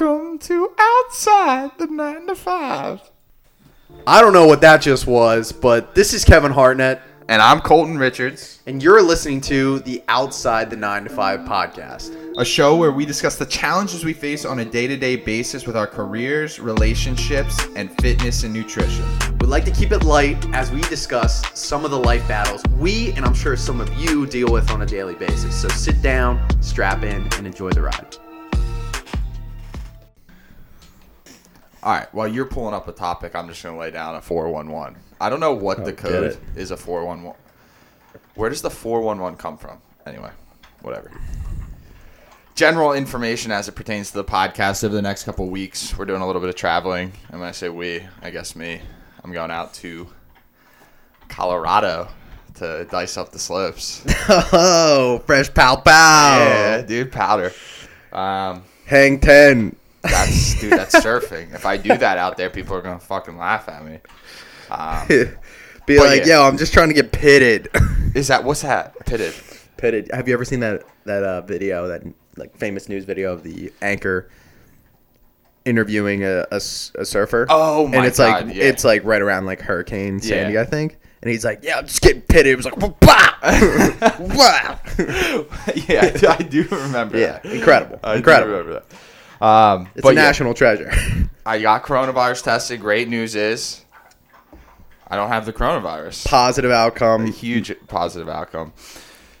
Welcome to Outside the 9 to 5. I don't know what that just was, but this is Kevin Hartnett, And I'm Colton Richards, and you're listening to the Outside the 9 to 5 podcast. a show where we discuss the challenges we face on a day to day basis with our careers, relationships, and fitness and nutrition. We'd like to keep it light as we discuss some of the life battles we, and I'm sure some of you, deal with on a daily basis. So sit down, strap in, and enjoy the ride. All right, while you're pulling up a topic, I'm just going to lay down a 411. I don't know what the code is a 411. Where does the 411 come from? Anyway, whatever. General information as it pertains to the podcast over the next couple of weeks. We're doing a little bit of traveling. And when I say we, I guess me. I'm going out to Colorado to dice up the slopes. Oh, fresh pow pow. Yeah, dude, powder. Um, Hang 10. That's dude, that's surfing. If I do that out there, people are gonna fucking laugh at me. Um, Be like, yeah. yo, I'm just trying to get pitted. is that what's that? Pitted. pitted. Have you ever seen that that uh, video, that like famous news video of the anchor interviewing a a surfer? Oh my and it's God, like yeah. it's like right around like Hurricane Sandy, Yeah. I think. And he's like, "Yeah, I'm just getting pitted." It was like, "Wow, wow." yeah, I, I do remember. Yeah, that. incredible, I incredible. do remember that. Um, It's but a yeah, national treasure. I got coronavirus tested. Great news is, I don't have the coronavirus. Positive A outcome. huge positive outcome.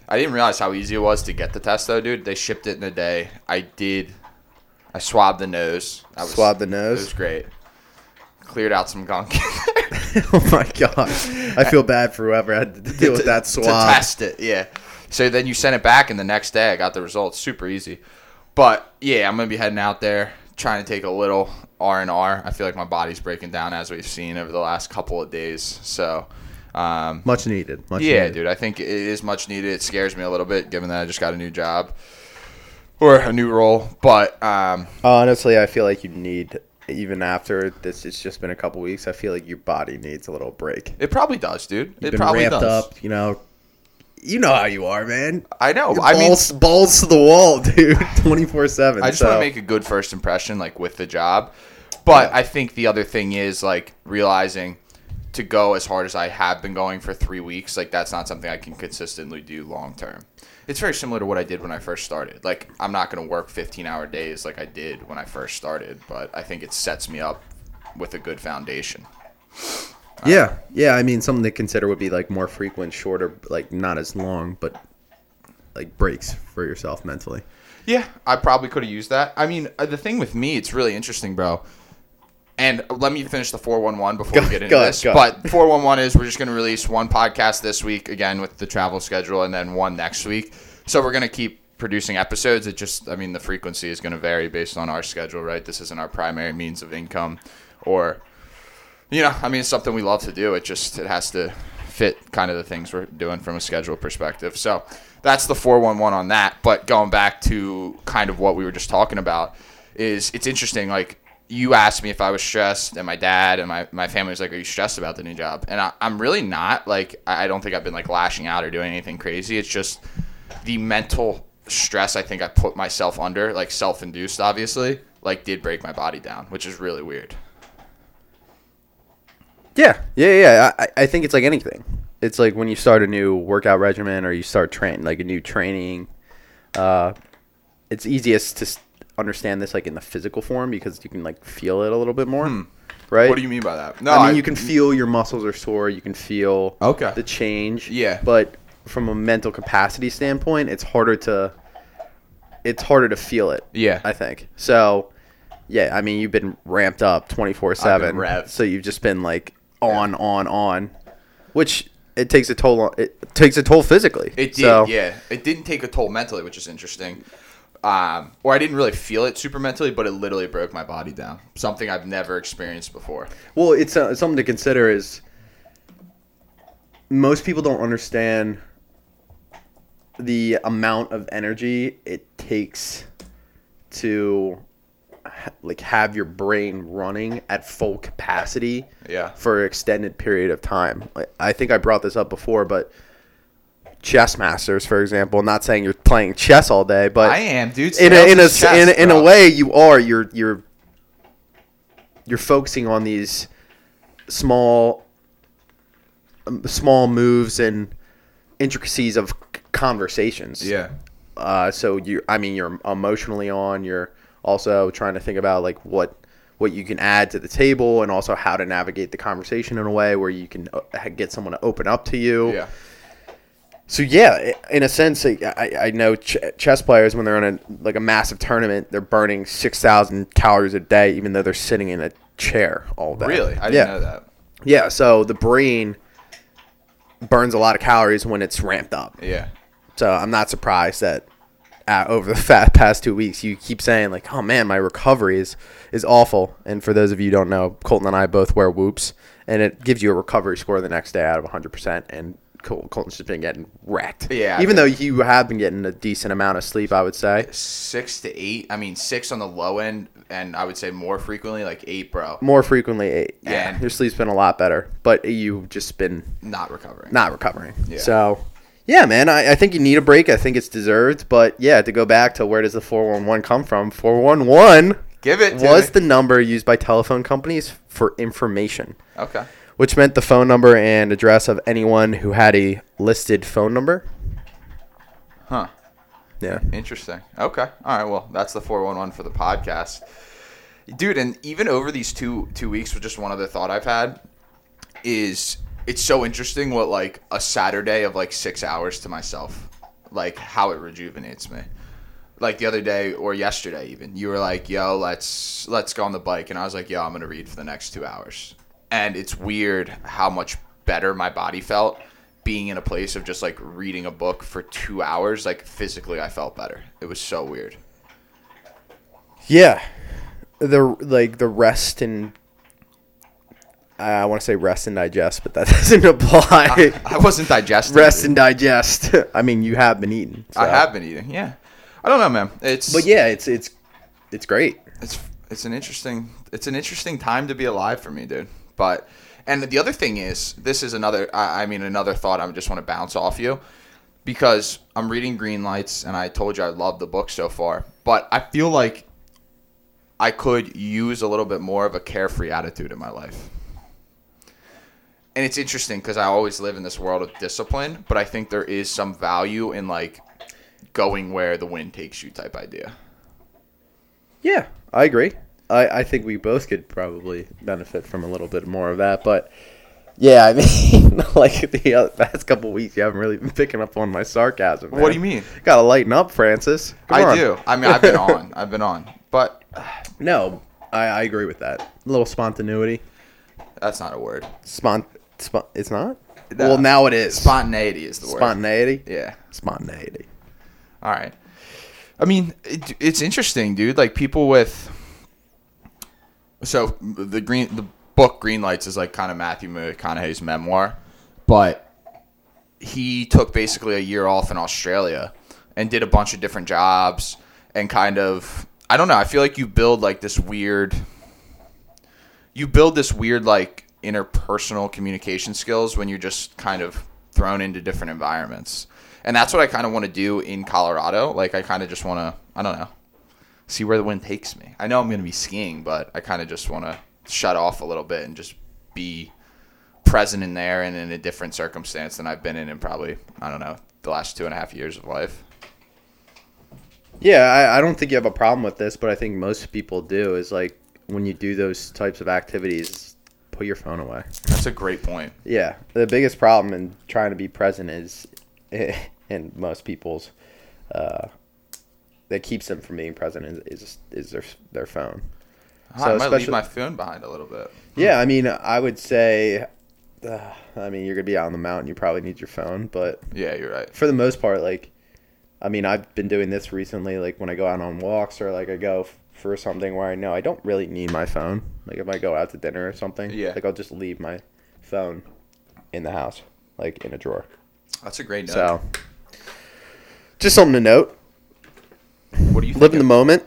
I didn't realize how easy it was to get the test though, dude. They shipped it in a day. I did. I swabbed the nose. That was, Swab the It nose. was great. Cleared out some gunk. oh my god, I feel bad for whoever had to deal with that swab. to test it. Yeah. So then you sent it back, and the next day I got the results. Super easy. But yeah, I'm gonna be heading out there, trying to take a little R and R. I feel like my body's breaking down as we've seen over the last couple of days. So. Um, Much needed. Much yeah, needed. dude. I think it is much needed. It scares me a little bit, given that I just got a new job or a new role. But um, Honestly, I feel like you need even after this. It's just been a couple weeks. I feel like your body needs a little break. it probably does, dude. You've it been probably ramped does. up. You know, you know how you are, man. I know. I mean, balls, to the wall, dude. Twenty four seven. I just want to make a good first impression, like with the job. But I think the other thing is like realizing to go as hard as I have been going for three weeks, like that's not something I can consistently do long term. It's very similar to what I did when I first started. Like I'm not going to work 15 hour days like I did when I first started, but I think it sets me up with a good foundation. Yeah, yeah. I mean, something to consider would be like more frequent, shorter, like not as long, but like breaks for yourself mentally. Yeah, I probably could have used that. I mean, uh, the thing with me, it's really interesting, bro. And let me finish the 411 before Go- we get into go this. go. But 411 is we're just going to release one podcast this week, again, with the travel schedule, and then one next week. So we're going to keep producing episodes. It just, I mean, the frequency is going to vary based on our schedule, right? This isn't our primary means of income or, you know, I mean, it's something we love to do. It just, it has to fit kind of the things we're doing from a schedule perspective. So that's the 411 on that. But going back to kind of what we were just talking about is it's interesting. Like you asked me if I was stressed and my dad and my, my family was like, are you stressed about the new job? And I, I'm really not like, I I don't think I've been like lashing out or doing anything crazy. It's just the mental stress I think I put myself under, like self-induced, obviously, like did break my body down, which is really weird. Yeah, yeah, yeah. I, I think it's like anything. It's like when you start a new workout regimen or you start train like a new training. Uh, it's easiest to understand this like in the physical form because you can like feel it a little bit more, right? Hmm. What do you mean by that? No, I mean, you can feel your muscles are sore. You can feel Okay. the change. Yeah. But from a mental capacity standpoint, it's harder to it's harder to feel it. Yeah. I think so. Yeah, I mean, you've been ramped up twenty four seven, so you've just been like on, on, on, which it takes a toll. On, it takes a toll physically. It did, So, yeah. It didn't take a toll mentally, which is interesting. Um, or I didn't really feel it super mentally, but it literally broke my body down. Something I've never experienced before. Well, it's uh, something to consider. Is most people don't understand the amount of energy it takes to like have your brain running at full capacity Yeah. for an extended period of time. Like, I think I brought this up before, but chess masters, for example, not saying you're playing chess all day, but I am, dude. in a in a, chess, in, a in a way you are you're you're you're focusing on these small um, small moves and intricacies of conversations. Yeah. Uh, so you, I mean, you're emotionally on. You're also trying to think about like what what you can add to the table, and also how to navigate the conversation in a way where you can uh, get someone to open up to you. Yeah. So yeah, in a sense, I, I know ch- chess players when they're on a like a massive tournament, they're burning six thousand calories a day, even though they're sitting in a chair all day. Really? I didn't yeah. know that. Yeah. So the brain burns a lot of calories when it's ramped up. Yeah. So I'm not surprised that uh, over the fa- past two weeks you keep saying like, "Oh man, my recovery is is awful." And for those of you who don't know, Colton and I both wear Whoops, and it gives you a recovery score the next day out of 100. percent And Col- Colton's just been getting wrecked. Yeah, Even though you have been getting a decent amount of sleep, I would say Six to eight. I mean, six on the low end, and I would say more frequently, like eight, bro. more frequently eight. Yeah, And- your sleep's been a lot better, but you've just been Not recovering. not recovering. Yeah. So, yeah, man, I, I think you need a break. I think it's deserved. But yeah, to go back to where does the 411 come from? 411 Give it was me. the number used by telephone companies for information, Okay. which meant the phone number and address of anyone who had a listed phone number. Huh. Yeah. Interesting. Okay. All right. Well, that's the 411 for the podcast. Dude, and even over these two two weeks, with just one other thought I've had is it's so interesting what like a Saturday of like six hours to myself, like how it rejuvenates me. Like the other day or yesterday even, you were like, "Yo, let's let's go on the bike," and I was like, "Yo, I'm gonna read for the next two hours." And it's weird how much better my body felt being in a place of just like reading a book for two hours. Like physically, I felt better. It was so weird. Yeah. The like the rest and I want to say rest and digest, but that doesn't apply. I wasn't digesting. rest and digest. I mean, you have been eating. I have been eating. Yeah, I don't know, man. It's But yeah, it's it's it's great. it's it's an interesting it's an interesting time to be alive for me, dude. But and the other thing is, this is another. I, I mean, another thought. I just want to bounce off you because I'm reading Green Lights, and I told you I love the book so far. But I feel like I could use a little bit more of a carefree attitude in my life. And it's interesting because I always live in this world of discipline, but I think there is some value in like going where the wind takes you type idea. Yeah, I agree. I, I think we both could probably benefit from a little bit more of that, but yeah, I mean, like the uh, past couple weeks, you haven't really been picking up on my sarcasm. What do you mean? Got to lighten up, Francis. Come I on. do. I mean, I've been on. I've been on. But No, I, I agree with that. A little spontaneity. that's not a word. Spont. It's not. No. Well, now it is. Spontaneity is the word. Spontaneity. Yeah. Spontaneity. All right. I mean, it, it's interesting, dude. Like people with. So the green, the book Green Lights is like kind of Matthew McConaughey's memoir, but he took basically a year off in Australia and did a bunch of different jobs and kind of I don't know. I feel like you build like this weird. You build this weird like interpersonal communication skills when you're just kind of thrown into different environments. And that's what I kind of want to do in Colorado. Like I kind of just want to, I don't know, see where the wind takes me. I know I'm going to be skiing, but I kind of just want to shut off a little bit and just be present in there and in a different circumstance than I've been in in probably, I don't know, the last two and a half years of life. Yeah, I, I don't think you have a problem with this, but I think most people do. Is like when you do those types of activities, put your phone away. That's a great point. Yeah, the biggest problem in trying to be present is, in most people's, uh, that keeps them from being present is is, is their their phone. I So might leave my phone behind a little bit. Yeah, I mean, I would say, uh, I mean, you're gonna be out on the mountain. You probably need your phone, but Yeah, you're right. for the most part, like, I mean, I've been doing this recently. Like when I go out on walks or like I go for something where I know I don't really need my phone. Like if I go out to dinner or something, Yeah. like I'll just leave my phone in the house, like in a drawer. That's a great note. So, just something to note. what do you think? Live in the moment.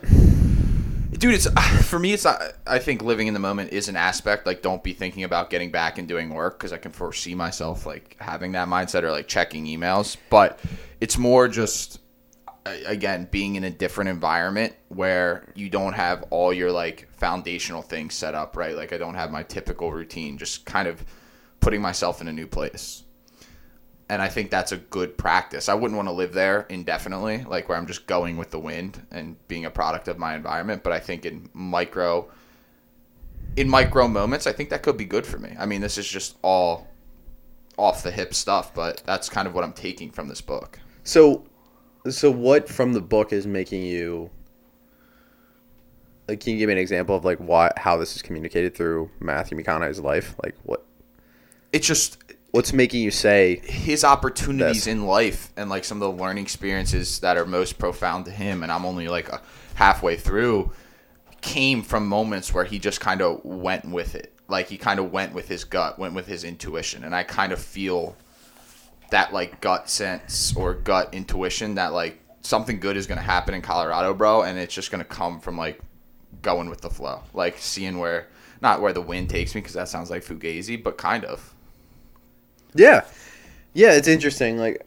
dude it's for me it's i think living in the moment is an aspect like don't be thinking about getting back and doing work because i can foresee myself like having that mindset or like checking emails but it's more just again being in a different environment where you don't have all your like foundational things set up right? Like i don't have my typical routine just kind of putting myself in a new place. And i think that's a good practice. I wouldn't want to live there indefinitely like where i'm just going with the wind and being a product of my environment. But i think in micro in micro moments i think that could be good for me. I mean this is just all off the hip stuff but that's kind of what i'm taking from this book. So, so what from the book is making you? Like, can you give me an example of like why how this is communicated through Matthew McConaughey's life? Like, what it's just what's making you say his opportunities This. in life and like some of the learning experiences that are most profound to him and i'm only like a halfway through came from moments where he just kind of went with it like he kind of went with his gut went with his intuition and i kind of feel that like gut sense or gut intuition that like something good is going to happen in colorado bro and it's just going to come from like going with the flow like seeing where not where the wind takes me because that sounds like fugazi but kind of Yeah, yeah, it's interesting. Like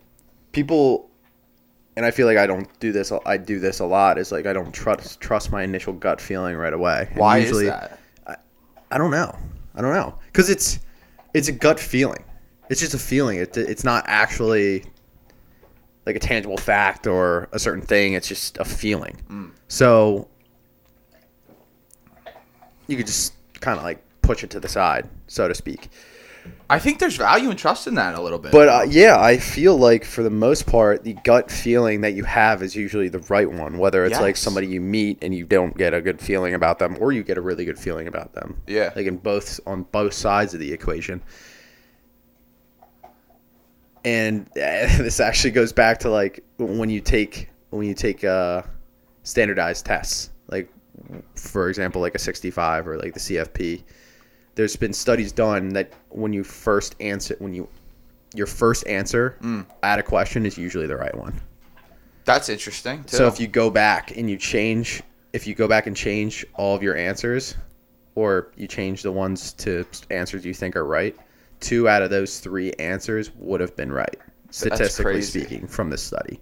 people, and I feel like I don't do this. I do this a lot. Is like I don't trust trust my initial gut feeling right away. And why usually, is that I don't know. I don't know because it's it's a gut feeling. It's just a feeling. It, it's not actually like a tangible fact or a certain thing. It's just a feeling. So you could just kind of like push it to the side, so to speak. I think there's value in trust in that a little bit. But uh, yeah, I feel like for the most part, the gut feeling that you have is usually the right one. Whether it's like somebody you meet and you don't get a good feeling about them, or you get a really good feeling about them. Yeah. like in both on both sides of the equation. And uh, this actually goes back to like when you take when you take uh, standardized tests, like for example, like a 65 or like the CFP. There's been studies done that when you first answer when you your first answer Mm. at a question is usually the right one. that's interesting. Too. So if you go back and you change, if you go back and change all of your answers, or you change the ones to answers you think are right, two out of those three answers would have been right, statistically speaking, from this study.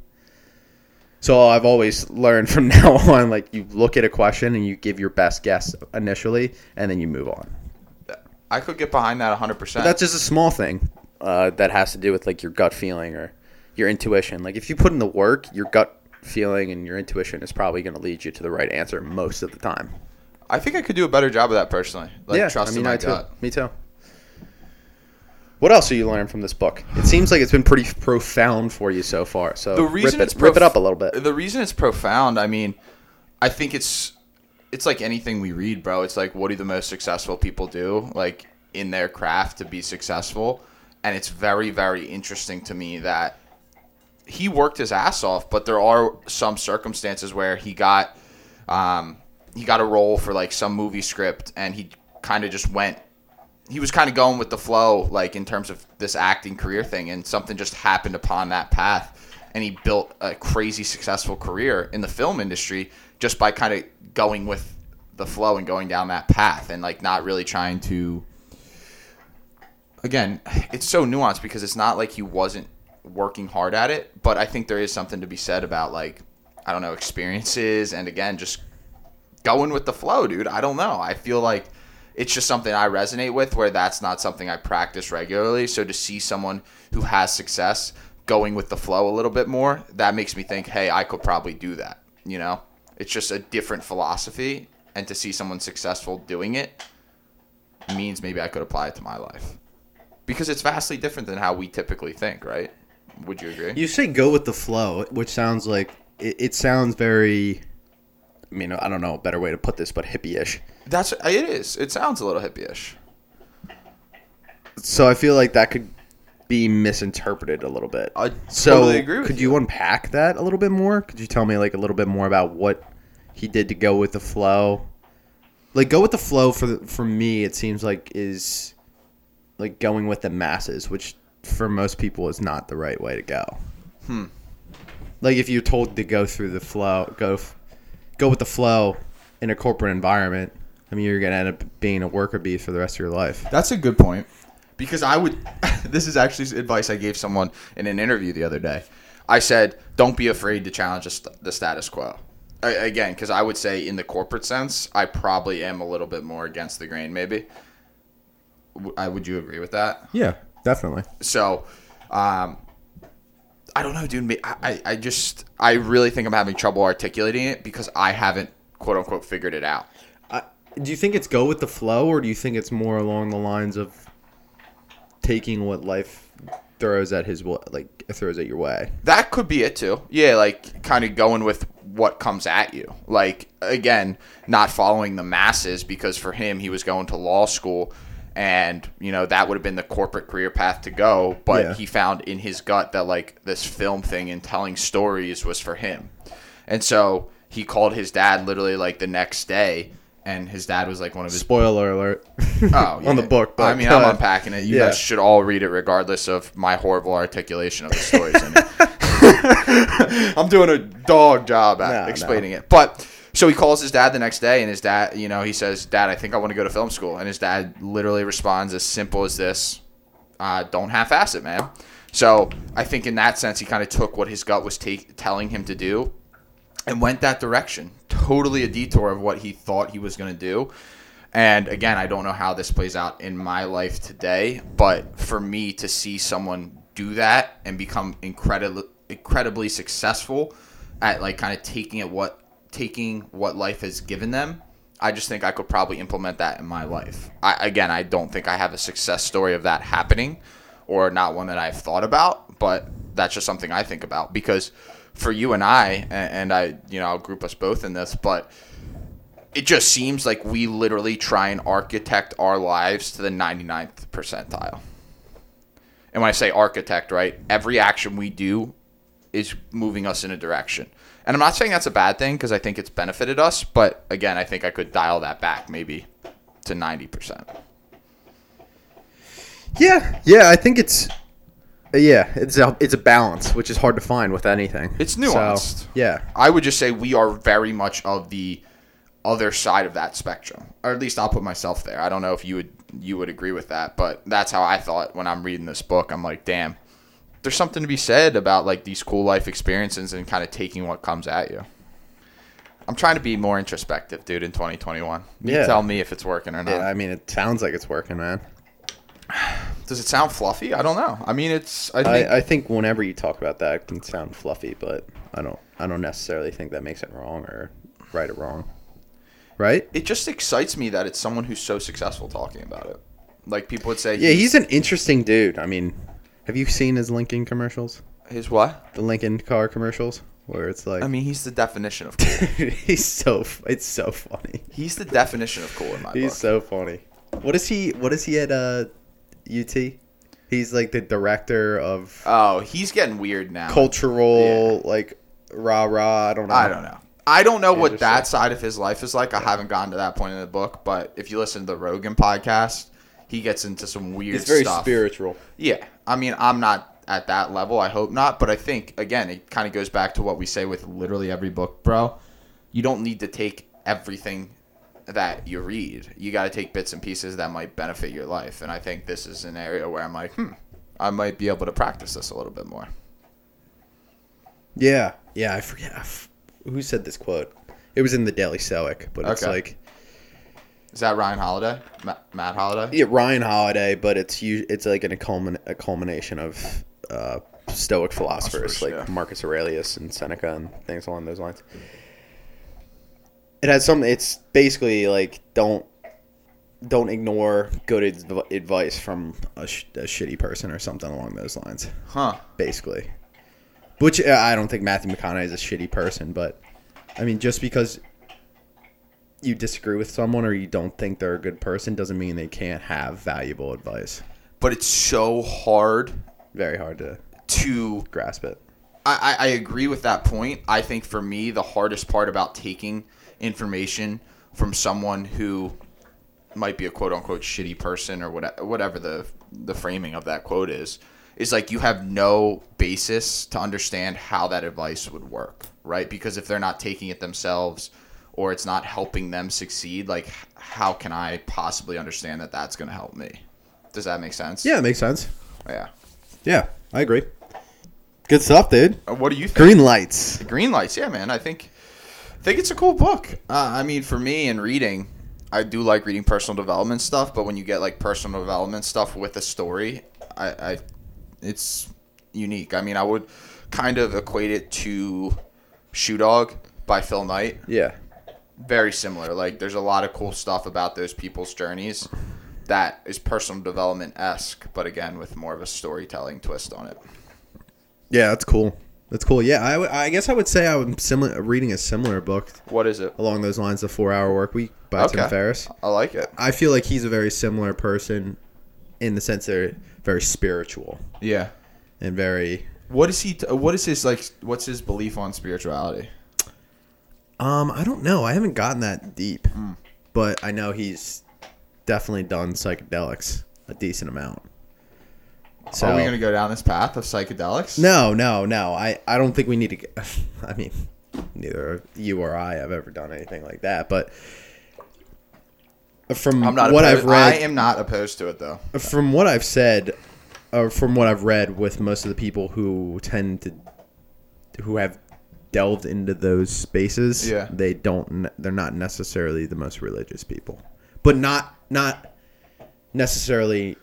So I've always learned from now on, like you look at a question and you give your best guess initially, and then you move on. I could get behind that 100. percent That's just a small thing uh, that has to do with like your gut feeling or your intuition. Like if you put in the work, your gut feeling and your intuition is probably going to lead you to the right answer most of the time. I think I could do a better job of that personally. Like trusting my I gut. too. Me too. What else are you learning from this book? It seems like it's been pretty profound for you so far. So The reason rip, it, it's rip it up a little bit. The reason it's profound, I mean, I think it's it's like anything we read, bro. It's like what do the most successful people do, like in their craft to be successful, and it's very very interesting to me that he worked his ass off, but there are some circumstances where he got um, he got a role for like some movie script, and he kind of just went. He was kind of going with the flow, like in terms of this acting career thing, and something just happened upon that path, and he built a crazy successful career in the film industry just by kind of going with the flow and going down that path, and like not really trying to again, it's so nuanced because it's not like he wasn't working hard at it, but I think there is something to be said about like I don't know experiences and again just going with the flow, dude. I don't know. I feel like it's just something I resonate with where that's not something I practice regularly. So to see someone who has success going with the flow a little bit more, that makes me think, "Hey, I could probably do that." You know? It's just a different philosophy and to see someone successful doing it means maybe I could apply it to my life because it's vastly different than how we typically think, right? Would you agree? You say go with the flow, which sounds like it, it sounds very. I mean, I don't know a better way to put this, but hippie-ish. That's it is. It sounds a little hippie-ish. So I feel like that could be misinterpreted a little bit. I so totally agree with could you. you unpack that a little bit more? Could you tell me like a little bit more about what he did to go with the flow? Like go with the flow for the, for me, it seems like is like going with the masses, which for most people is not the right way to go. Hmm. Like if you're told to go through the flow, go go with the flow in a corporate environment. I mean, you're gonna end up being a worker bee for the rest of your life. That's a good point. Because I would, this is actually advice I gave someone in an interview the other day. I said, don't be afraid to challenge the status quo. A- Again, because I would say in the corporate sense, I probably am a little bit more against the grain. Maybe. W- I would you agree with that? Yeah, definitely. So, um, I don't know, dude. I, I I just I really think I'm having trouble articulating it because I haven't quote unquote figured it out. I, do you think it's go with the flow, or do you think it's more along the lines of taking what life throws at his like throws at your way? That could be it too. Yeah, like kind of going with what comes at you. Like again, not following the masses because for him he was going to law school and you know that would have been the corporate career path to go, but Yeah. he found in his gut that like this film thing and telling stories was for him. And so he called his dad literally like the next day and his dad was like one of his Spoiler alert. Oh, on the book. But, I mean, I'm uh, unpacking it. You yeah. guys should all read it, regardless of my horrible articulation of the stories. in it. I'm doing a dog job at No, explaining it. But so he calls his dad the next day, and his dad, you know, he says, "Dad, I think I want to go to film school." And his dad literally responds as simple as this: uh, "Don't half-ass it, man." So I think in that sense, he kind of took what his gut was take, telling him to do, and went that direction. Totally a detour of what he thought he was going to do. And again, I don't know how this plays out in my life today, but for me to see someone do that and become incredibly incredibly successful at like kind of taking it what taking what life has given them, I just think I could probably implement that in my life. I again, I don't think I have a success story of that happening or not one that I've thought about, but that's just something I think about because for you and I, and I, you know, I'll group us both in this, but it just seems like we literally try and architect our lives to the 99th percentile. And when I say architect, right, every action we do is moving us in a direction. And I'm not saying that's a bad thing because I think it's benefited us, but again, I think I could dial that back maybe to 90%. Yeah, yeah. I think it's yeah. It's a it's a balance, which is hard to find with anything. It's So, nuanced. yeah. I would just say we are very much of the other side of that spectrum, or at least I'll put myself there. I don't know if you would you would agree with that, but that's how I thought when I'm reading this book. I'm like, damn, there's something to be said about like these cool life experiences and kind of taking what comes at you. I'm trying to be more introspective, dude, in 2021. You Yeah. tell me if it's working or not. Yeah, I mean, it sounds like it's working, man. Does it sound fluffy? I don't know. I mean, it's. I think. I, I think whenever you talk about that, it can sound fluffy, but I don't. I don't necessarily think that makes it wrong or right or wrong. Right? it just excites me that it's someone who's so successful talking about it. Like people would say, Yeah, he's an interesting dude. I mean, have you seen his Lincoln commercials? his what? The Lincoln car commercials, where it's like, I mean, he's the definition of cool. he's so. It's so funny. he's the definition of cool in my He's book. so funny. What is he? What is he at? Uh, UT. He's like the director of oh, he's getting weird now. cultural, like rah rah. I don't know. I don't know. I don't know what that side of his life is like. I haven't gotten to that point in the book, but if you listen to the Rogan podcast, he gets into some weird It's very stuff. spiritual. Yeah, I mean, I'm not at that level. I hope not, but I think again, it kind of goes back to what we say with literally every book, bro. You don't need to take everything that you read. You got to take bits and pieces that might benefit your life, and I think this is an area where I'm like, hmm, I might be able to practice this a little bit more. Yeah, yeah. I forget who said this quote. It was in the Daily Stoic, but it's Okay. like Is that Ryan Holiday, Ma- Matt Holiday? yeah, Ryan Holiday, but it's it's like an, a, culmin- a culmination of uh, Stoic philosophers Philosophers, like yeah. Marcus Aurelius and Seneca and things along those lines. It has some. It's basically like don't don't ignore good adv- advice from a, sh- a shitty person or something along those lines. Huh? Basically, which uh, I don't think Matthew McConaughey is a shitty person, but I mean, just because you disagree with someone or you don't think they're a good person doesn't mean they can't have valuable advice. But it's so hard Very hard to to grasp it. I, I agree with that point. I think for me, the hardest part about taking information from someone who might be a quote unquote shitty person or whatever, whatever the the framing of that quote is, is like you have no basis to understand how that advice would work, right? Because if they're not taking it themselves or it's not helping them succeed, like how can I possibly understand that that's going to help me? Does that make sense? Yeah, it makes sense. Yeah. Yeah, I agree. Good stuff, dude. Uh, What do you think? Green lights. Green Lights, yeah, man. I think I think it's a cool book. Uh, I mean, for me in reading, I do like reading personal development stuff. But when you get like personal development stuff with a story, I, I it's unique. I mean, I would kind of equate it to Shoe Dog by Phil Knight. Yeah. Very similar. Like, there's a lot of cool stuff about those people's journeys that is personal development esque, but again with more of a storytelling twist on it. Yeah, that's cool. That's cool. Yeah, I, w- I guess I would say I'm similar reading a similar book What is it? along those lines, The Four Hour Work Week by Tim Okay. Ferriss. I like it. I feel like he's a very similar person in the sense they're very spiritual Yeah. and very. What is he? T- what is his like? What's his belief on spirituality? Um, I don't know. I haven't gotten that deep, but I know he's definitely done psychedelics a decent amount. So Are we gonna go down this path of psychedelics? no, no, no. I I don't think we need to. Get, I mean, neither you or I have ever done anything like that, but. From I'm not. what opposed, I've read, I am not opposed to it though. from what I've said, or from what I've read with most of the people who tend to, who have delved into those spaces, Yeah. they don't. They're not necessarily the most religious people, but not not necessarily.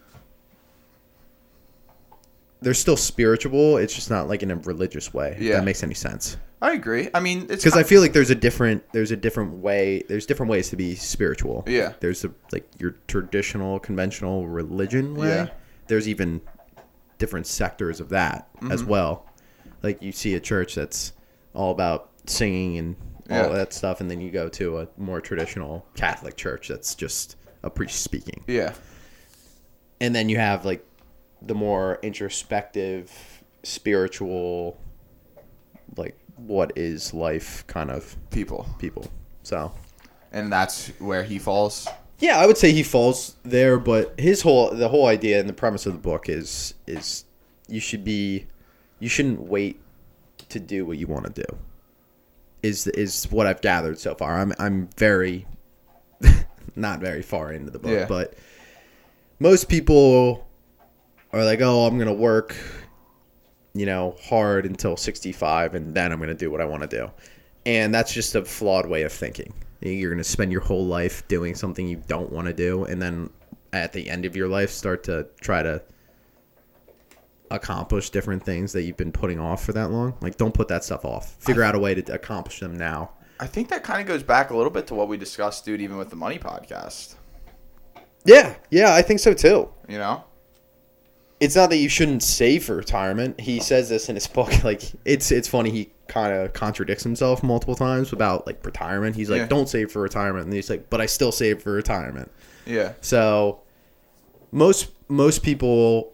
They're still spiritual. It's just not like in a religious way. Yeah. that makes any sense. I agree. I mean, it's Because I feel like there's a different there's a different way there's different ways to be spiritual. Yeah. There's a like your traditional conventional religion way. Yeah. There's even different sectors of that Mm-hmm. as well. Like you see a church that's all about singing and all Yeah. that stuff, and then you go to a more traditional Catholic church that's just a priest speaking. yeah, And then you have like the more introspective, spiritual, like what is life kind of people, people. So and that's where he falls. yeah, I would say he falls there, but his whole the whole idea and the premise of the book is is you should be you shouldn't wait to do what you want to do. Is is what I've gathered so far. I'm I'm very not very far into the book, Yeah. but most people are like, "Oh, I'm going to work you know, hard until 65 and then I'm going to do what I want to do." And that's just a flawed way of thinking. You're going to spend your whole life doing something you don't want to do and then at the end of your life start to try to accomplish different things that you've been putting off for that long. Like don't put that stuff off. Figure out a way to accomplish them now. I think that kind of goes back a little bit to what we discussed, dude, even with the money podcast. Yeah, yeah, I think so too. You know? It's not that you shouldn't save for retirement. He oh. says this in his book. Like it's it's funny. He kind of contradicts himself multiple times about like retirement. He's like, Yeah. "Don't save for retirement," and he's like, "But I still save for retirement." Yeah. So most most people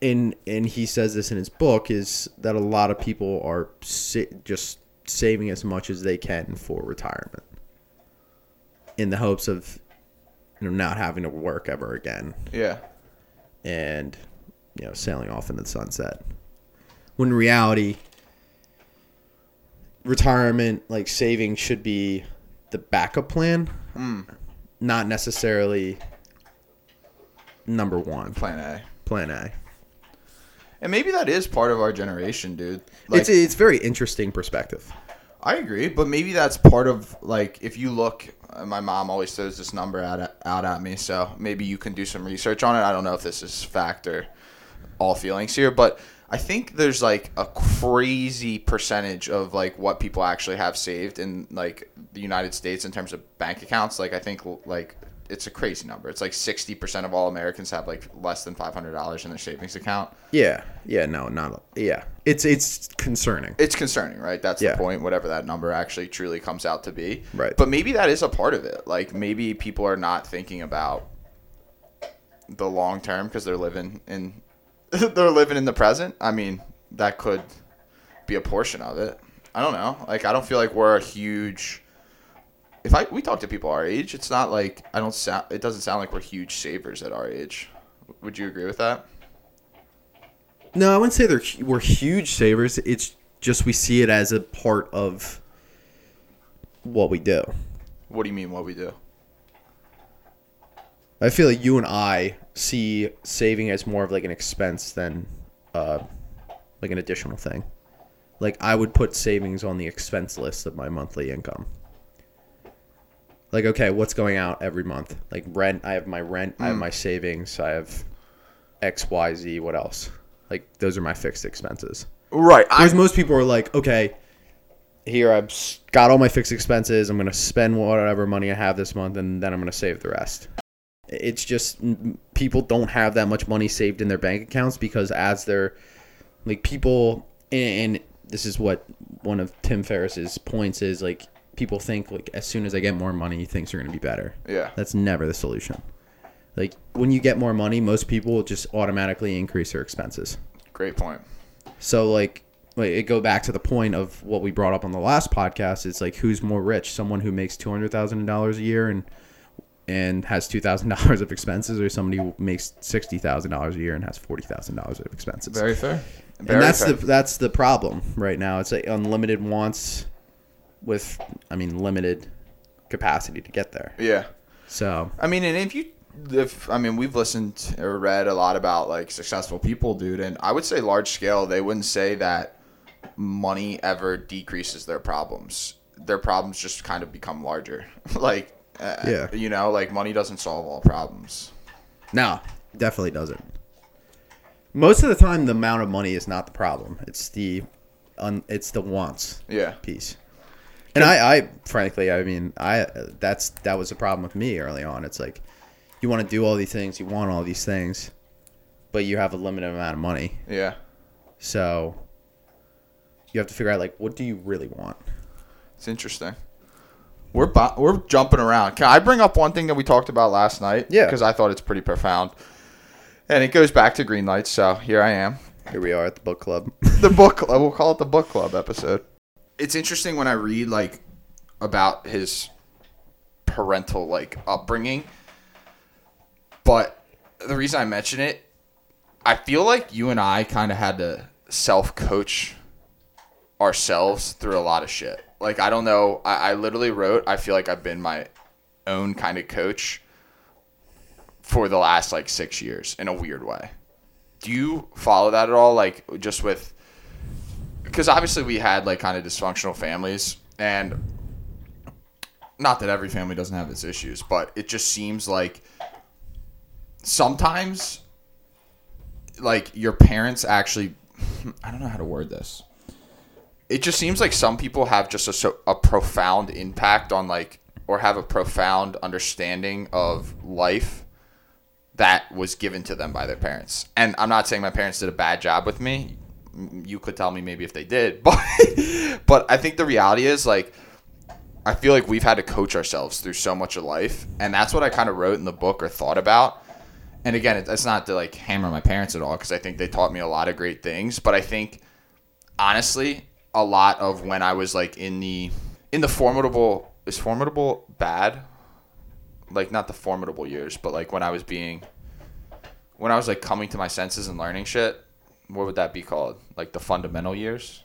in and he says this in his book is that a lot of people are sa- just saving as much as they can for retirement in the hopes of you know not having to work ever again. Yeah. and you know sailing off into the sunset. When in reality retirement like saving should be the backup plan. Mm. Not necessarily number one. Plan A. plan a And maybe that is part of our generation, dude. Like, it's it's very interesting perspective I agree, but maybe that's part of like if you look. uh, My mom always throws this number out at, out at me, so maybe you can do some research on it. I don't know if this is fact or all feelings here, but I think there's like a crazy percentage of like what people actually have saved in like the United States in terms of bank accounts. Like I think like it's a crazy number. It's like sixty percent of all Americans have like less than five hundred dollars in their savings account. yeah yeah no not yeah it's it's concerning it's concerning, right? That's Yeah. the point, whatever that number actually truly comes out to be. Right. But maybe that is a part of it. Like maybe people are not thinking about the long term because they're living in they're living in the present. I mean, that could be a portion of it. I don't know. Like I don't feel like we're a huge if I we talk to people our age, it's not like I don't sound it doesn't sound like we're huge savers at our age. Would you agree with that? no i wouldn't say they're we're huge savers it's just we see it as a part of what we do What do you mean what we do? I feel like you and I see saving as more of like an expense than uh, like an additional thing. Like I would put savings on the expense list of my monthly income. Like okay, what's going out every month? Like rent, I have my rent, I have hmm. my savings, I have X, Y, Z. What else? Like those are my fixed expenses. Right. Whereas most people are like, okay, here I've got all my fixed expenses. I'm gonna spend whatever money I have this month, and then I'm gonna save the rest. It's just people don't have that much money saved in their bank accounts because as they're like people, and this is what one of Tim Ferriss's points is like people think like as soon as I get more money, things are gonna be better. Yeah. That's never the solution. Like when you get more money, most people just automatically increase their expenses. Great point. So like, like it go back to the point of what we brought up on the last podcast. It's like who's more rich, someone who makes two hundred thousand dollars a year and and has two thousand dollars of expenses, or somebody who makes sixty thousand dollars a year and has forty thousand dollars of expenses. Very fair. very and that's the that's the problem right now. It's like unlimited wants with, I mean, limited capacity to get there. yeah. So I mean, and if you, if I mean, we've listened or read a lot about like successful people, dude, and I would say large scale, they wouldn't say that money ever decreases their problems. Their problems just kind of become larger. like, uh, Yeah. you know, like money doesn't solve all problems. No, definitely doesn't. Most of the time, the amount of money is not the problem. It's the, un, it's the wants Yeah. piece. And I, I, frankly, I mean, I that's that was a problem with me early on. It's like, you want to do all these things, you want all these things, but you have a limited amount of money, Yeah. so you have to figure out like, what do you really want? It's interesting. We're bu- we're jumping around. Can I bring up one thing that we talked about last night? Yeah. Because I thought it's pretty profound, and it goes back to green lights. So here I am. Here we are at the book club. the book club. We'll call it the book club episode. It's interesting when I read like about his parental like upbringing, but the reason I mention it, I feel like you and I kind of had to self coach ourselves through a lot of shit. Like I don't know. I, I literally wrote. I feel like I've been my own kind of coach for the last like six years in a weird way. Do you follow that at all? Like just with because obviously we had like kind of dysfunctional families and not that every family doesn't have its issues, but it just seems like sometimes like your parents actually hmm, I don't know how to word this. It just seems like some people have just a a profound impact on like or have a profound understanding of life that was given to them by their parents. And I'm not saying my parents did a bad job with me. You could tell me maybe if they did, but but I think the reality is like I feel like we've had to coach ourselves through so much of life, and that's what I kind of wrote in the book or thought about. And again, it's not to like hammer my parents at all because I think they taught me a lot of great things, but I think honestly, a lot of when I was like in the in the formidable is formidable bad? Like not the formidable years, but like when I was being when I was like coming to my senses and learning shit, what would that be called? Like the fundamental years?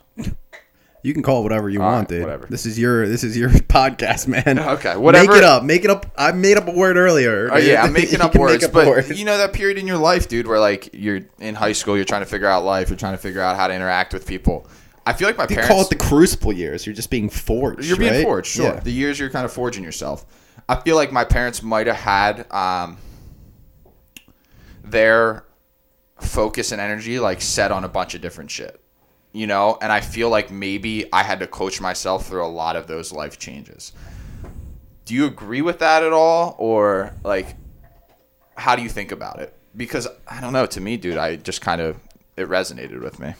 You can call it whatever you All want, right, dude. whatever. This is your this is your podcast, man. Okay, whatever- Make it up. Make it up. I made up a word earlier. Oh yeah, I'm making You up can words, make up but words. you know that period in your life, dude, where like you're in high school, you're trying to figure out life, you're trying to figure out how to interact with people. I feel like my You parents call it the crucible years. You're just being forged. You're being right? forged, sure. Yeah. The years you're kind of forging yourself. I feel like my parents might have had um, their focus and energy like set on a bunch of different shit, you know. And I feel like maybe I had to coach myself through a lot of those life changes. Do you agree with that at all, or like, how do you think about it? Because I don't know. To me, dude, I just kind of it resonated with me.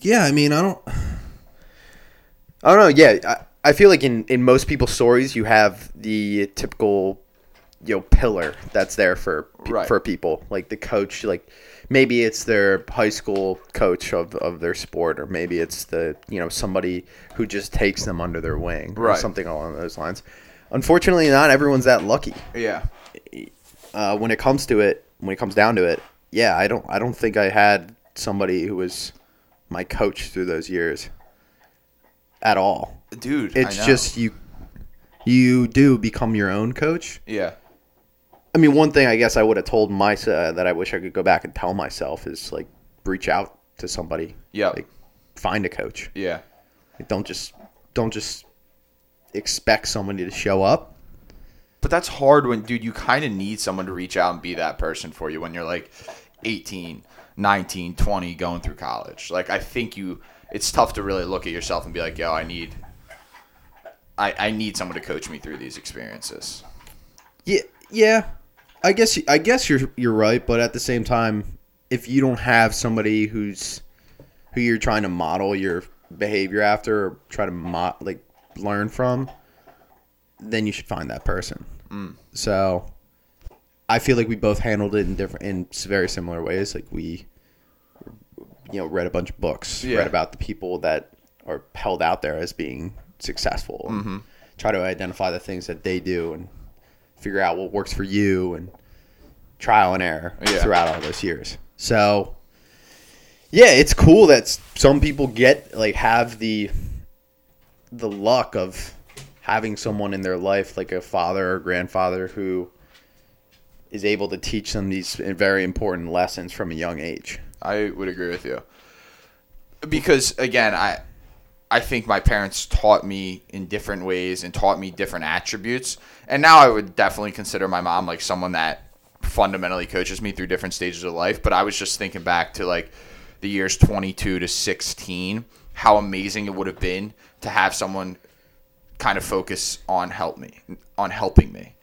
Yeah, I mean, I don't. I don't know. Yeah, I, I feel like in, in most people's stories, you have the typical, you know, pillar that's there for Right. for people, like the coach. Like maybe it's their high school coach of, of their sport, or maybe it's the you know somebody who just takes them under their wing, or Right. something along those lines. Unfortunately, not everyone's that lucky. Yeah. Uh, when it comes to it, when it comes down to it, yeah, I don't I don't think I had somebody who was my coach through those years at all. Dude, I It's know. just you you do become your own coach. yeah. I mean, one thing I guess I would have told myself uh, that I wish I could go back and tell myself is like reach out to somebody. Yep. Like, find a coach. Yeah. Like, don't just don't just expect somebody to show up. But that's hard when, dude, you kind of need someone to reach out and be that person for you when you're like 18, 19, 20, going through college. Like, I think you, it's tough to really look at yourself and be like, yo, I need, I, I need someone to coach me through these experiences. Yeah, yeah. I guess I guess you're you're right, but at the same time, if you don't have somebody who's who you're trying to model your behavior after or try to mo- like learn from, then you should find that person. Mm. So, I feel like we both handled it in different in very similar ways. Like we, you know, read a bunch of books, Yeah. read about the people that are held out there as being successful, and mm-hmm. try to identify the things that they do and figure out what works for you and trial and error Yeah. throughout all those years. So, yeah, it's cool that some people get like have the the luck of having someone in their life like a father or grandfather who is able to teach them these very important lessons from a young age. I would agree with you. Because again, I I think my parents taught me in different ways and taught me different attributes. And now I would definitely consider my mom like someone that fundamentally coaches me through different stages of life, but I was just thinking back to like the years 22 to 16, how amazing it would have been to have someone kind of focus on help me, on helping me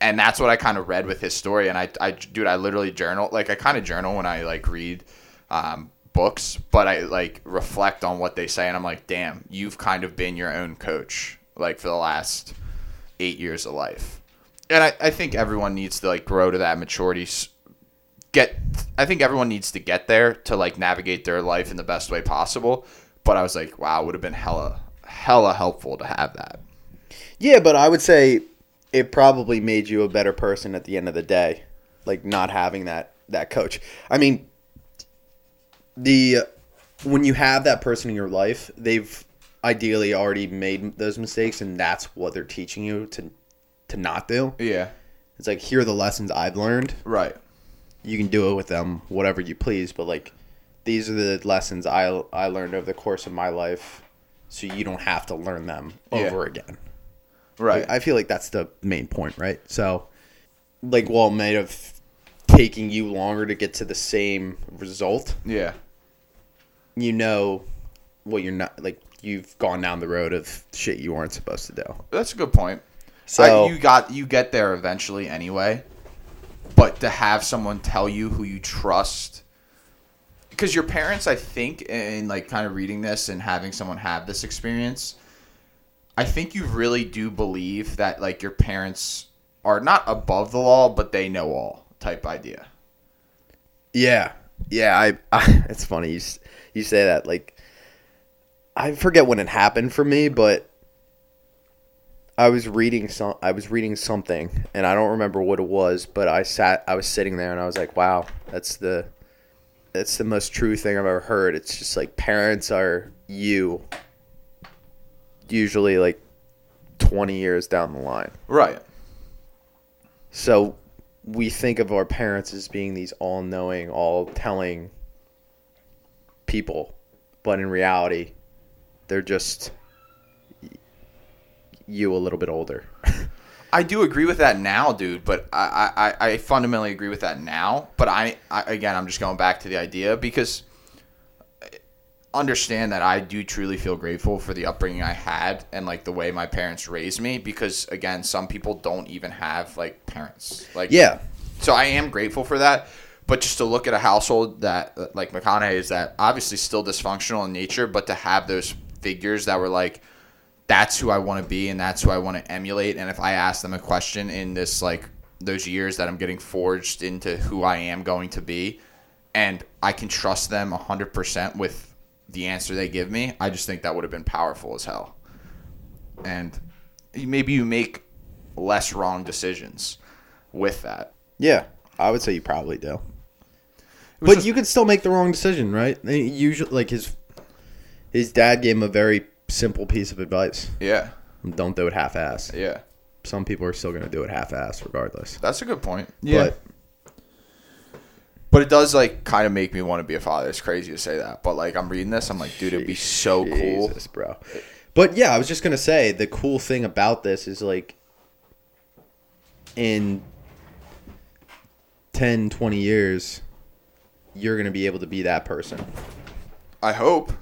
and that's what I kind of read with his story. And I, I, dude, I literally journal. Like I kind of journal when I like read um, books, but I like reflect on what they say, and I'm like, damn, you've kind of been your own coach, like for the last eight years of life. And I, I think everyone needs to like grow to that maturity. Get, I think everyone needs to get there to like navigate their life in the best way possible. But I was like, wow, would have been hella, hella helpful to have that. Yeah, but I would say it probably made you a better person at the end of the day, like not having that that coach. I mean, the when you have that person in your life, they've ideally already made those mistakes, and that's what they're teaching you to to not do. Yeah. It's like here are the lessons I've learned. Right. You can do it with them, whatever you please, but like these are the lessons I I learned over the course of my life, so you don't have to learn them Yeah. over again. Right. I feel like that's the main point, right? So, like, while it might have taken you longer to get to the same result, yeah. You know what you're not like. You've gone down the road of shit you weren't supposed to do. That's a good point. So- I, you got you get there eventually anyway, but to have someone tell you who you trust, because your parents, I think, in like kind of reading this and having someone have this experience, I think you really do believe that like your parents are not above the law, but they know all type idea. Yeah, yeah. I, I it's funny you you say that. Like, I forget when it happened for me, but I was reading some. I was reading something, and I don't remember what it was. But I sat. I was sitting there, and I was like, "Wow, that's the that's the most true thing I've ever heard." It's just like parents are you. Usually, like twenty years down the line. Right. So we think of our parents as being these all knowing, all telling people. But in reality, they're just you a little bit older. I do agree with that now, dude. But I, I, I fundamentally agree with that now. But I, I, again, I'm just going back to the idea because understand that I do truly feel grateful for the upbringing I had and like the way my parents raised me. Because again, some people don't even have like parents. Like yeah. so I am grateful for that. But just to look at a household that, like McConaughey, is that obviously still dysfunctional in nature, but to have those figures that were like, that's who I want to be and that's who I want to emulate. And if I ask them a question in this, like, those years that I'm getting forged into who I am going to be, and I can trust them 100% with the answer they give me, I just think that would have been powerful as hell. And maybe you make less wrong decisions with that. Yeah. I would say you probably do. Was But just- you could still make the wrong decision, right? They Usually like his his dad gave him a very simple piece of advice. Yeah, Don't do it half ass. yeah, Some people are still gonna do it half ass regardless. that's a good point. But But it does like kind of make me want to be a father. It's crazy to say that, but like I'm reading this, I'm like, dude, it'd be so cool. Jesus, bro. But yeah, I was just gonna say the cool thing about this is like in 10, 20 years, you're gonna be able to be that person. I hope.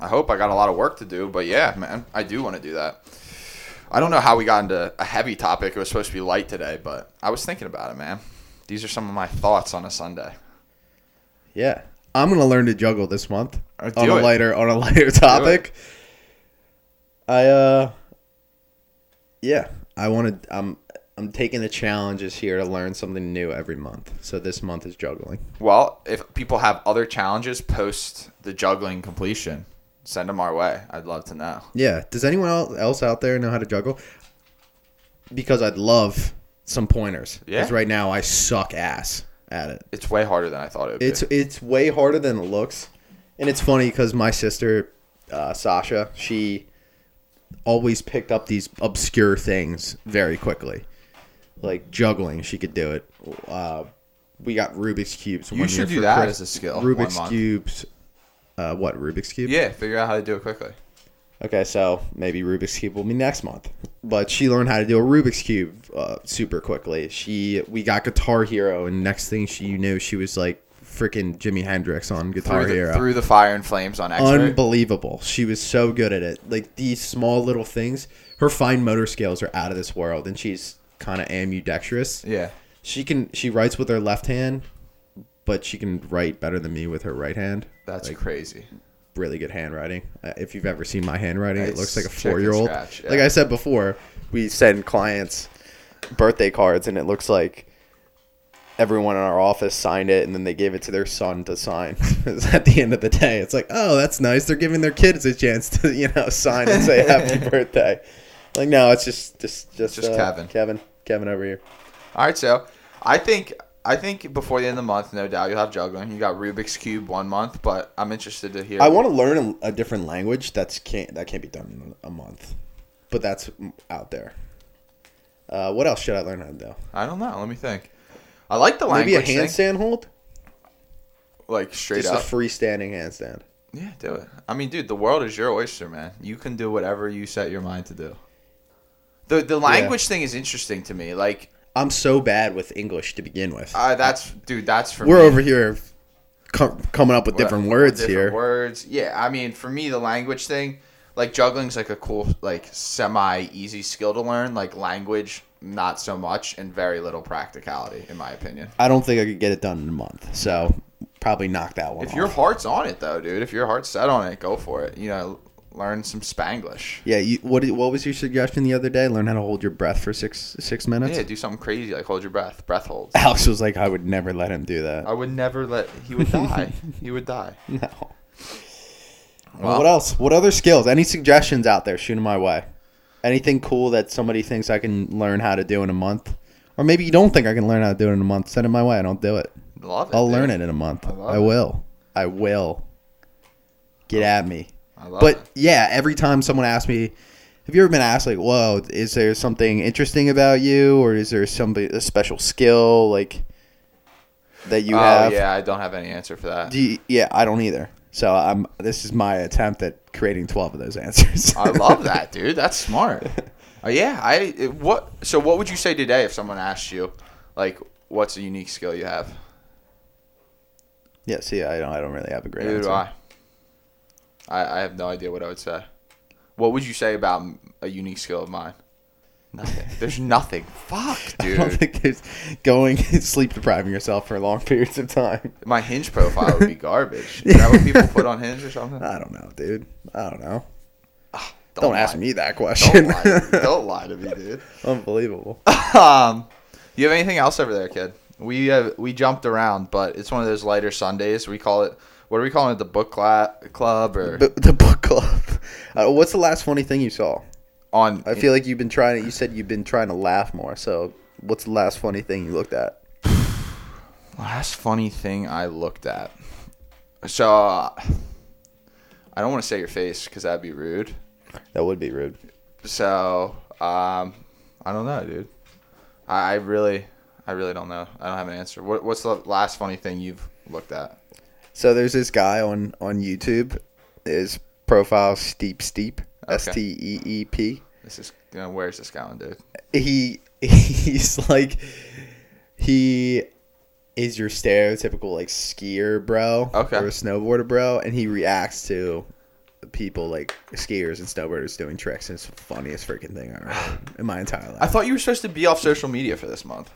I hope I got a lot of work to do, but yeah, man, I do want to do that. I don't know how we got into a heavy topic. It was supposed to be light today, but I was thinking about it, man. These are some of my thoughts on a Sunday. Yeah, I'm gonna learn to juggle this month Uh, on a it. lighter on a lighter topic. I uh, yeah, I want to. I'm I'm taking the challenges here to learn something new every month. So this month is juggling. Well, if people have other challenges post the juggling completion, send them our way. I'd love to know. Yeah. Does anyone else out there know how to juggle? Because I'd love some pointers. Yeah. Because right now I suck ass at it. It's way harder than I thought it would It's be. it's way harder than it looks, and it's funny because my sister, uh, Sasha, she always picked up these obscure things very quickly, like juggling. She could do it. Uh, we got Rubik's cubes. You should do for that Chris- as a skill Rubik's cubes. Uh, what Rubik's cube? Yeah, figure out how to do it quickly. Okay, so maybe Rubik's cube will be next month. But she learned how to do a Rubik's cube uh, super quickly. She we got Guitar Hero, and next thing she knew, she was like freaking Jimi Hendrix on Guitar Through the, Hero. through the fire and flames on Expert. Unbelievable. She was so good at it. Like these small little things, her fine motor skills are out of this world, and she's kind of ambidextrous. yeah. She can she writes with her left hand, but she can write better than me with her right hand. That's Like, crazy. really good handwriting. Uh, if you've ever seen my handwriting, it looks like a four year old. yeah. Like I said before, we send clients birthday cards, and it looks like everyone in our office signed it, and then they gave it to their son to sign At the end of the day, it's like, oh, that's nice. They're giving their kids a chance to, you know, sign and say happy birthday. Like, no, it's just, just, just, Just uh, Kevin. Kevin, Kevin over here. All right, so I think I think before the end of the month, no doubt you'll have juggling. You got Rubik's cube one month, but I'm interested to hear. I want to learn a, a different language. That's can't that can't be done in a month, but that's out there. Uh, what else should I learn how to do? I don't know. Let me think. I like the language. Maybe a handstand hold, like straight just up. a freestanding handstand. yeah, do it. I mean, dude, the world is your oyster, man. You can do whatever you set your mind to do. The the language thing is interesting to me. Like, I'm so bad with English to begin with. uh, that's dude. That's for We're me. over here com- coming up with different words different here. Words, yeah. I mean, for me, the language thing, like juggling's like a cool, like semi easy skill to learn. Like language, not so much, and very little practicality, in my opinion. I don't think I could get it done in a month, so probably knock that one If off. your heart's on it, though, dude, if your heart's set on it, go for it. You know, learn some Spanglish. yeah, you, what what was your suggestion the other day? Learn how to hold your breath for six six minutes. Yeah, do something crazy like hold your breath, breath holds. Alex was like, I would never let him do that. I would never let. He would die. he would die. No. Well- what else? What other skills? Any suggestions out there? Shoot them my way. Anything cool that somebody thinks I can learn how to do in a month? Or maybe you don't think I can learn how to do it in a month. Send it my way. I don't do it. Love it. I'll dude. learn it in a month. I I it. will. I will. Get at me. But yeah, every time someone asks me, have you ever been asked like, "Whoa, is there something interesting about you, or is there somebody a special skill like that you oh have?" yeah, I don't have any answer for that. You- yeah, I don't either. So I'm. This is my attempt at creating twelve of those answers. I love that, dude. That's smart. Uh, yeah, I what? So what would you say today if someone asked you, like, what's a unique skill you have? yeah. See, I don't. I don't really have a great Neither answer. do I. I. I have no idea what I would say. What would you say about a unique skill of mine? Nothing. There's nothing. Fuck, I don't dude. think there's going sleep depriving yourself for long periods of time. My hinge profile would be garbage. Is that what people put on hinge or something? I don't know, dude. I don't know. Don't, Don't, ask me that Don't question. lie, don't lie to me, dude. Unbelievable. Um, you have anything else over there, kid? We have, we jumped around, but it's one of those lighter Sundays. We call it. What are we calling it? The book cla- club or But the book club. Uh, what's the last funny thing you saw? on? I feel like you've been trying to. You said you've been trying to laugh more. So, what's the last funny thing you looked at? last funny thing I looked at. So uh, I don't want to say your face because that'd be rude. That would be rude. So um, I don't know, dude. I, I really, I really don't know. I don't have an answer. What, what's the last funny thing you've looked at? So there's this guy on on YouTube. His profile Steep Steep S T E E P. This is you know, where's this guy going, dude? He he's like he is your stereotypical like skier bro Okay. or a snowboarder bro, and he reacts to people like skiers and snowboarders doing tricks. And it's the funniest freaking thing I've ever in my entire life. I thought you were supposed to be off social media for this month.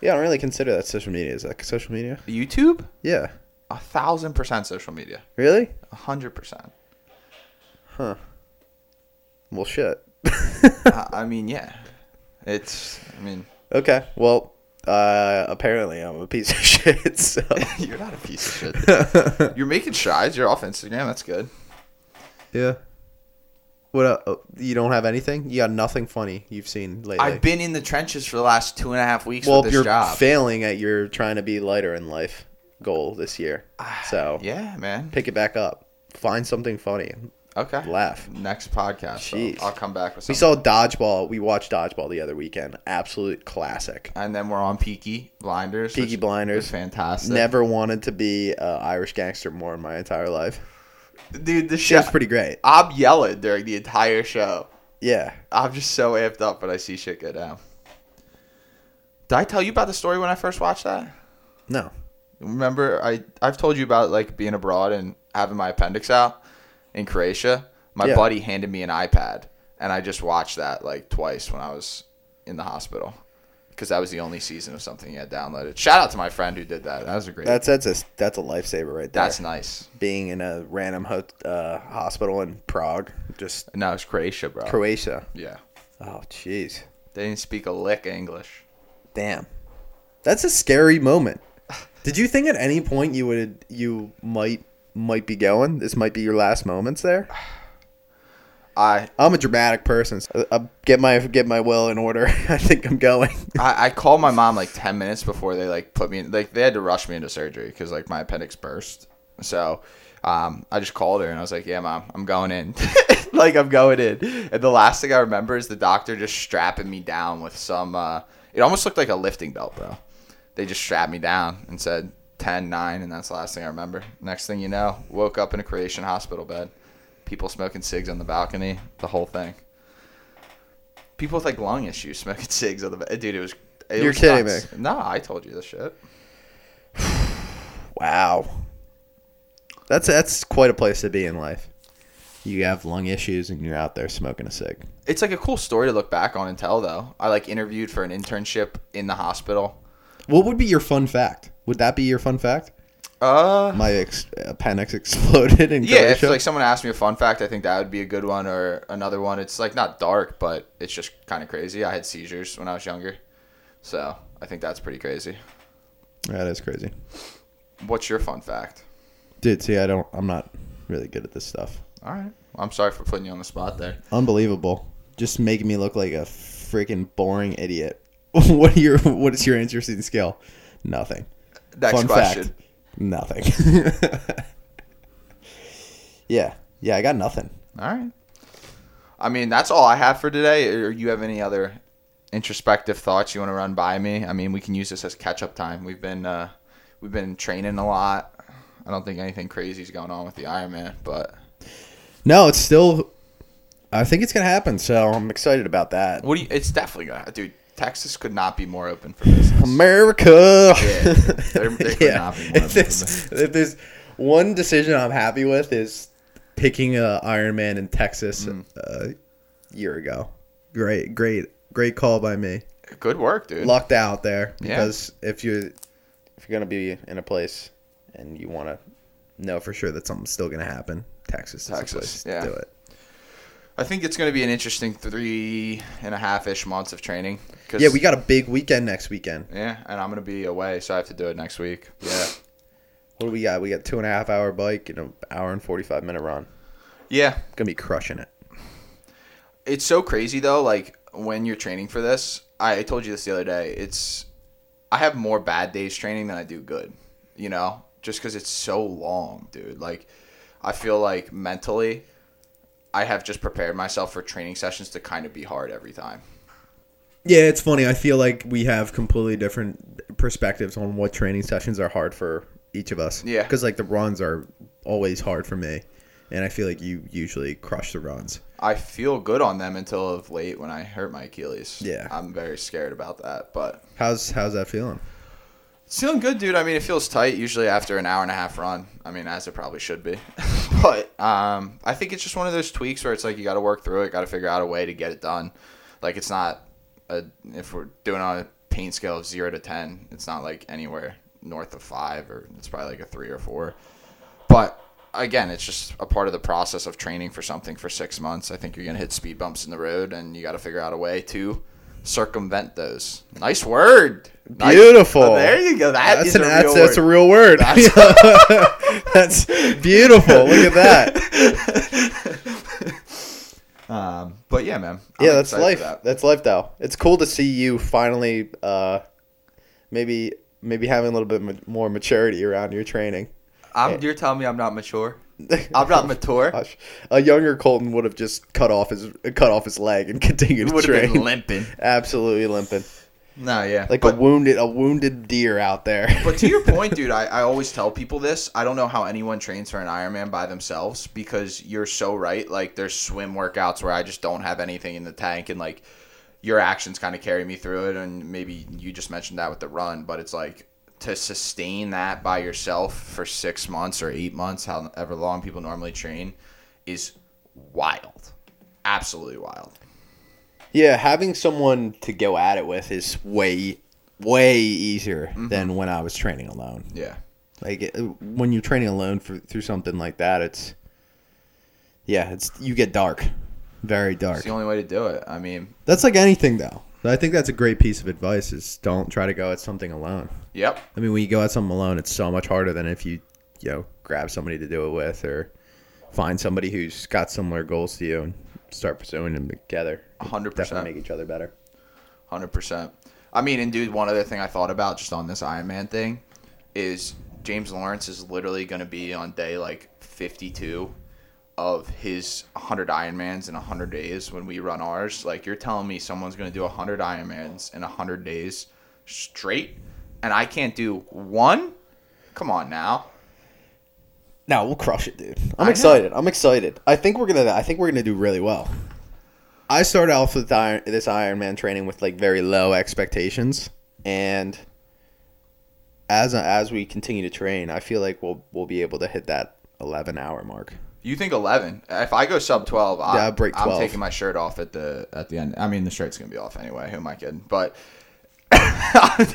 yeah, I don't really consider that social media. Is that social media? YouTube? Yeah. A thousand percent social media. Really? A hundred percent. Huh. Well, shit. I I mean, yeah. It's. I mean, okay. Well, uh, apparently I'm a piece of shit. So. you're not a piece of shit. You're making strides. You're off Instagram. That's good. yeah. What? Uh, oh, you don't have anything? You got nothing funny you've seen lately. I've been in the trenches for the last two and a half weeks well, with this you're job. failing at your trying to be lighter in life goal this year. Ah, so yeah, man. pick it back up. Find something funny. Okay. Laugh. Next podcast. Jeez. I'll come back with Something. We saw dodgeball. We watched dodgeball the other weekend. Absolute classic. and then we're on Peaky Blinders. Peaky Blinders. fantastic. Never wanted to be an Irish gangster more in my entire life. dude. The was pretty great. I'm yelling during the entire show. Yeah. I'm just so amped up when I see shit go down. Did I tell you about the story when I first watched that? No. Remember, I I've told you about like being abroad and having my appendix out in Croatia. My Yeah. buddy handed me an iPad, and I just watched that like twice when I was in the hospital because that was the only season of something he had downloaded. Shout out to my friend who did that. That was a great. That's that's a that's a lifesaver right there. that's nice. being in a random ho- uh, hospital in Prague, just No, it's Croatia, bro. Croatia. yeah, Oh, jeez, they didn't speak a lick English. damn, that's a scary moment. Did you think at any point you would you might might be going? This might be your last moments there. I I'm a dramatic person. So I get my get my will in order. I think I'm going. I, I called my mom like 10 minutes before they like put me in, like they had to rush me into surgery because like my appendix burst so um, i just called her and i was like yeah mom i'm going in like i'm going in and the last thing i remember is the doctor just strapping me down with some uh, it almost looked like a lifting belt bro they just strapped me down and said 10 9 and that's the last thing i remember next thing you know woke up in a Croatian hospital bed people smoking cigs on the balcony the whole thing people with like lung issues smoking cigs on the ba- eh, dude. It was. It You're was kidding nuts. No, I told you this shit. Wow, that's that's quite a place to be in life. You have lung issues and you're out there smoking a cig. It's like a cool story to look back on and tell, though. I like interviewed for an internship in the hospital. What would be your fun fact? Would that be your fun fact? Uh, My ex- appendix exploded in yeah. If like someone asked me a fun fact, I think that would be a good one. Or another one. It's like not dark, but it's just kind of crazy. I had seizures when I was younger, so I think that's pretty crazy. that is crazy, What's your fun fact? dude. See, I don't. I'm not really good at this stuff. All right. Well, I'm sorry for putting you on the spot there. Unbelievable. Just making me look like a freaking boring idiot. what are your What is your interesting skill? Nothing. Next Fun question. fact. Nothing. yeah. Yeah. I got nothing. All right. I mean, that's all I have for today. Or you have any other introspective thoughts you want to run by me? I mean, we can use this as catch up time. We've been uh, we've been training a lot. I don't think anything crazy is going on with the Ironman, but No, it's still. I think it's gonna happen. So I'm excited about that. what do you? It's definitely gonna, dude. Texas could not be more open for business. America. Yeah, they're- they not be more If there's, if there's one decision I'm happy with is picking a Ironman in Texas Mm. a year ago. Great, great, great call by me. Good work, dude. Lucked out there Yeah. because if you if you're gonna be in a place and you want to know for sure that something's still gonna happen, Texas Texas, yeah. to do it. I think it's going to be an interesting three and a half ish months of training. 'Cause- Yeah, we got a big weekend next weekend. Yeah, and I'm going to be away, so I have to do it next week. Yeah. What do we got? We got two and a half hour bike and an hour and forty five minute run. Yeah, Gonna be crushing it. it's so crazy though like when you're training for this I, I told you this the other day it's i have more bad days training than i do good you know just because it's so long dude like i feel like mentally i have just prepared myself for training sessions to kind of be hard every time Yeah, it's funny. I feel like we have completely different perspectives on what training sessions are hard for each of us. Yeah. Because like the runs are always hard for me, and I feel like you usually crush the runs. I feel good on them until of late when I hurt my Achilles. Yeah. I'm very scared about that, but How's how's that feeling? it's feeling good, dude. I mean, it feels tight usually after an hour and a half run. I mean, as it probably should be, but um, I think it's just one of those tweaks where it's like you got to work through it, got to figure out a way to get it done. Like it's not a if we're doing on a pain scale of zero to ten, it's not like anywhere north of five or it's probably like a three or four. But again, it's just a part of the process of training for something for six months. I think you're gonna hit speed bumps in the road, and you got to figure out a way to circumvent those. Nice word. Nice- Beautiful. Oh, there you go. That that's is an a that's, that's a real word. That's, beautiful. Look at that. Um, but yeah, man. I'm yeah, that's life. that. That's life, though. It's cool to see you finally, uh, maybe maybe having a little bit more maturity around your training. I'm, you're telling me I'm not mature? I'm not mature. Gosh, a younger Colton would have just cut off his cut off his leg and continued to Would have train. been limping. Absolutely limping, No, yeah. like but, a wounded a wounded deer out there. but to your point, dude, I, I always tell people this. I don't know how anyone trains for an Ironman by themselves because you're so right. Like, there's swim workouts where I just don't have anything in the tank, and like your actions kind of carry me through it. And maybe you just mentioned that with the run, but it's like to sustain that by yourself for six months or eight months, however long people normally train, is wild. Absolutely wild. Yeah, having someone to go at it with is way way easier Mm-hmm. than when I was training alone. Yeah. Like it, when you're training alone for through something like that, it's yeah, it's you get dark, very dark. It's the only way to do it. I mean, That's like anything though. I think that's a great piece of advice: is don't try to go at something alone. yep. I mean, when you go at something alone, it's so much harder than if you you know grab somebody to do it with or find somebody who's got similar goals to you and start pursuing them together. Hundred percent. make each other better. Hundred percent. I mean, and dude, one other thing I thought about just on this Iron Man thing is James Lawrence is literally going to be on day like fifty-two of his 100 Ironmans in 100 days when we run ours. Like, you're telling me someone's going to do 100 Ironmans in 100 days straight, and I can't do one? Come on now. No, we'll crush it, dude. I I'm know. excited. I'm excited. I think we're gonna. I think we're gonna do really well. I started off with Iron, this Ironman training with like very low expectations, and as as we continue to train, I feel like we'll we'll be able to hit that 11 hour mark. You think 11? If I go sub 12, I, Yeah, I'll break I'm taking my shirt off at the at the end. I mean, the shirt's gonna be off anyway. Who am I kidding? But I'm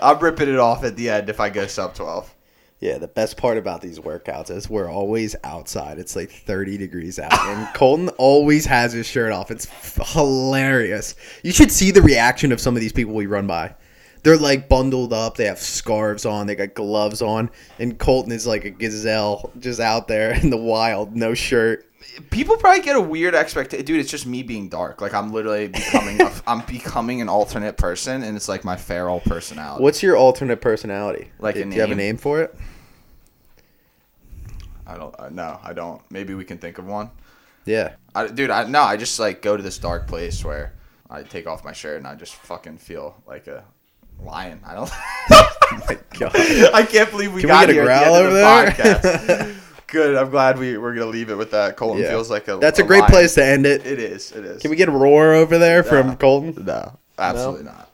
I'm ripping it off at the end if I go sub 12. Yeah, the best part about these workouts is we're always outside. It's like 30 degrees out, and Colton always has his shirt off. It's f- hilarious. You should see the reaction of some of these people we run by. They're like bundled up. They have scarves on. They got gloves on, and Colton is like a gazelle just out there in the wild, no shirt. People probably get a weird expectation. Dude, it's just me being dark. Like I'm literally becoming a, I'm becoming an alternate person, and it's like my feral personality. What's your alternate personality? Like a do you have a name? name for it? I don't. Uh, no, I don't. Maybe we can think of one. Yeah. I, dude, I no. I just like go to this dark place where I take off my shirt and I just fucking feel like a lion. I don't. My God. I can't believe we Can we got get a here growl at the end over of the there? podcast. Good. I'm glad we we're gonna leave it with that. Colton Yeah. feels like a. That's a great lion. place to end it. It is. It is. Can we get a roar over there from Colton? No, absolutely not.